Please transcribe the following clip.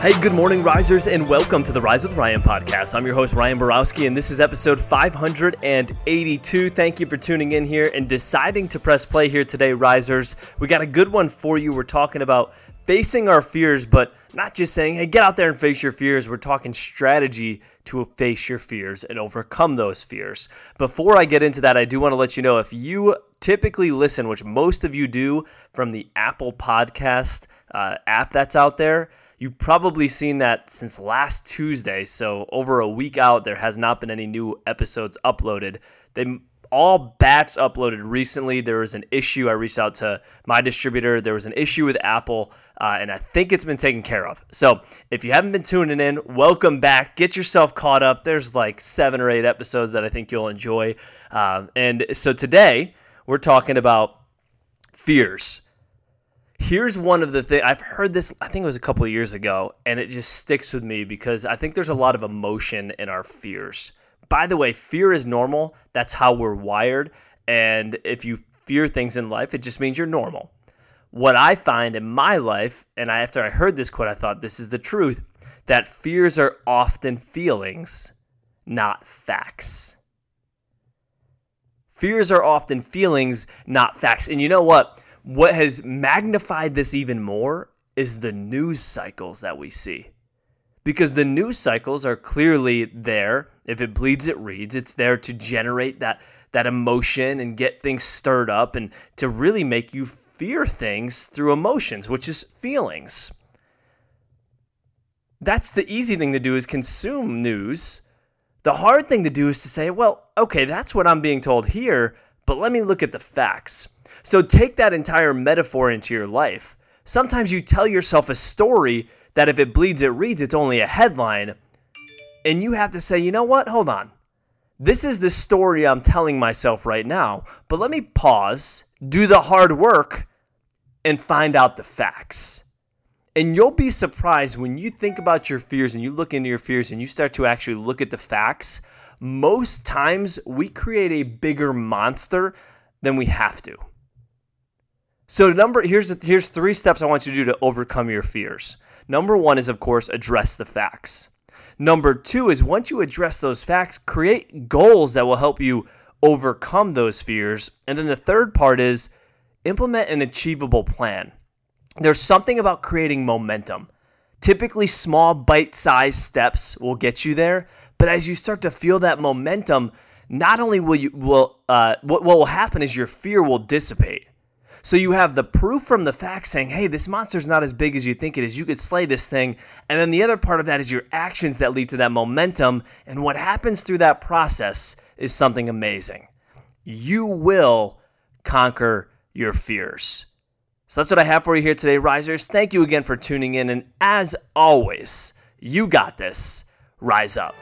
Hey, good morning, risers, and welcome to the Rise with Ryan podcast. I'm your host, Ryan Borowski, and this is episode 582. Thank you for tuning in here and deciding to press play here today, risers. We got a good one for you. We're talking about facing our fears, but not just saying, hey, get out there and face your fears. We're talking strategy to face your fears and overcome those fears. Before I get into that, I do want to let you know if you typically listen, which most of you do from the Apple Podcast uh, app that's out there, You've probably seen that since last Tuesday, so over a week out, there has not been any new episodes uploaded. They all batch uploaded recently. There was an issue. I reached out to my distributor. There was an issue with Apple, uh, and I think it's been taken care of. So if you haven't been tuning in, welcome back. Get yourself caught up. There's like seven or eight episodes that I think you'll enjoy. Uh, and so today we're talking about fears Here's one of the things I've heard this, I think it was a couple of years ago, and it just sticks with me because I think there's a lot of emotion in our fears. By the way, fear is normal. That's how we're wired. And if you fear things in life, it just means you're normal. What I find in my life, and I, after I heard this quote, I thought this is the truth that fears are often feelings, not facts. Fears are often feelings, not facts. And you know what? What has magnified this even more is the news cycles that we see. Because the news cycles are clearly there. If it bleeds, it reads. It's there to generate that, that emotion and get things stirred up and to really make you fear things through emotions, which is feelings. That's the easy thing to do is consume news. The hard thing to do is to say, well, okay, that's what I'm being told here, but let me look at the facts. So take that entire metaphor into your life. Sometimes you tell yourself a story that if it bleeds, it reads, it's only a headline. And you have to say, you know what? Hold on. This is the story I'm telling myself right now, but let me pause, do the hard work, and find out the facts. And you'll be surprised when you think about your fears and you look into your fears and you start to actually look at the facts. Most times we create a bigger monster than we have to. So number here's here's three steps I want you to do to overcome your fears. Number 1 is of course address the facts. Number 2 is once you address those facts, create goals that will help you overcome those fears. And then the third part is implement an achievable plan. There's something about creating momentum. Typically, small bite sized steps will get you there, but as you start to feel that momentum, not only will you will uh, what, what will happen is your fear will dissipate. So you have the proof from the facts saying, hey, this monster's not as big as you think it is. You could slay this thing. And then the other part of that is your actions that lead to that momentum. And what happens through that process is something amazing. You will conquer your fears. So that's what I have for you here today, Risers. Thank you again for tuning in. And as always, you got this. Rise up.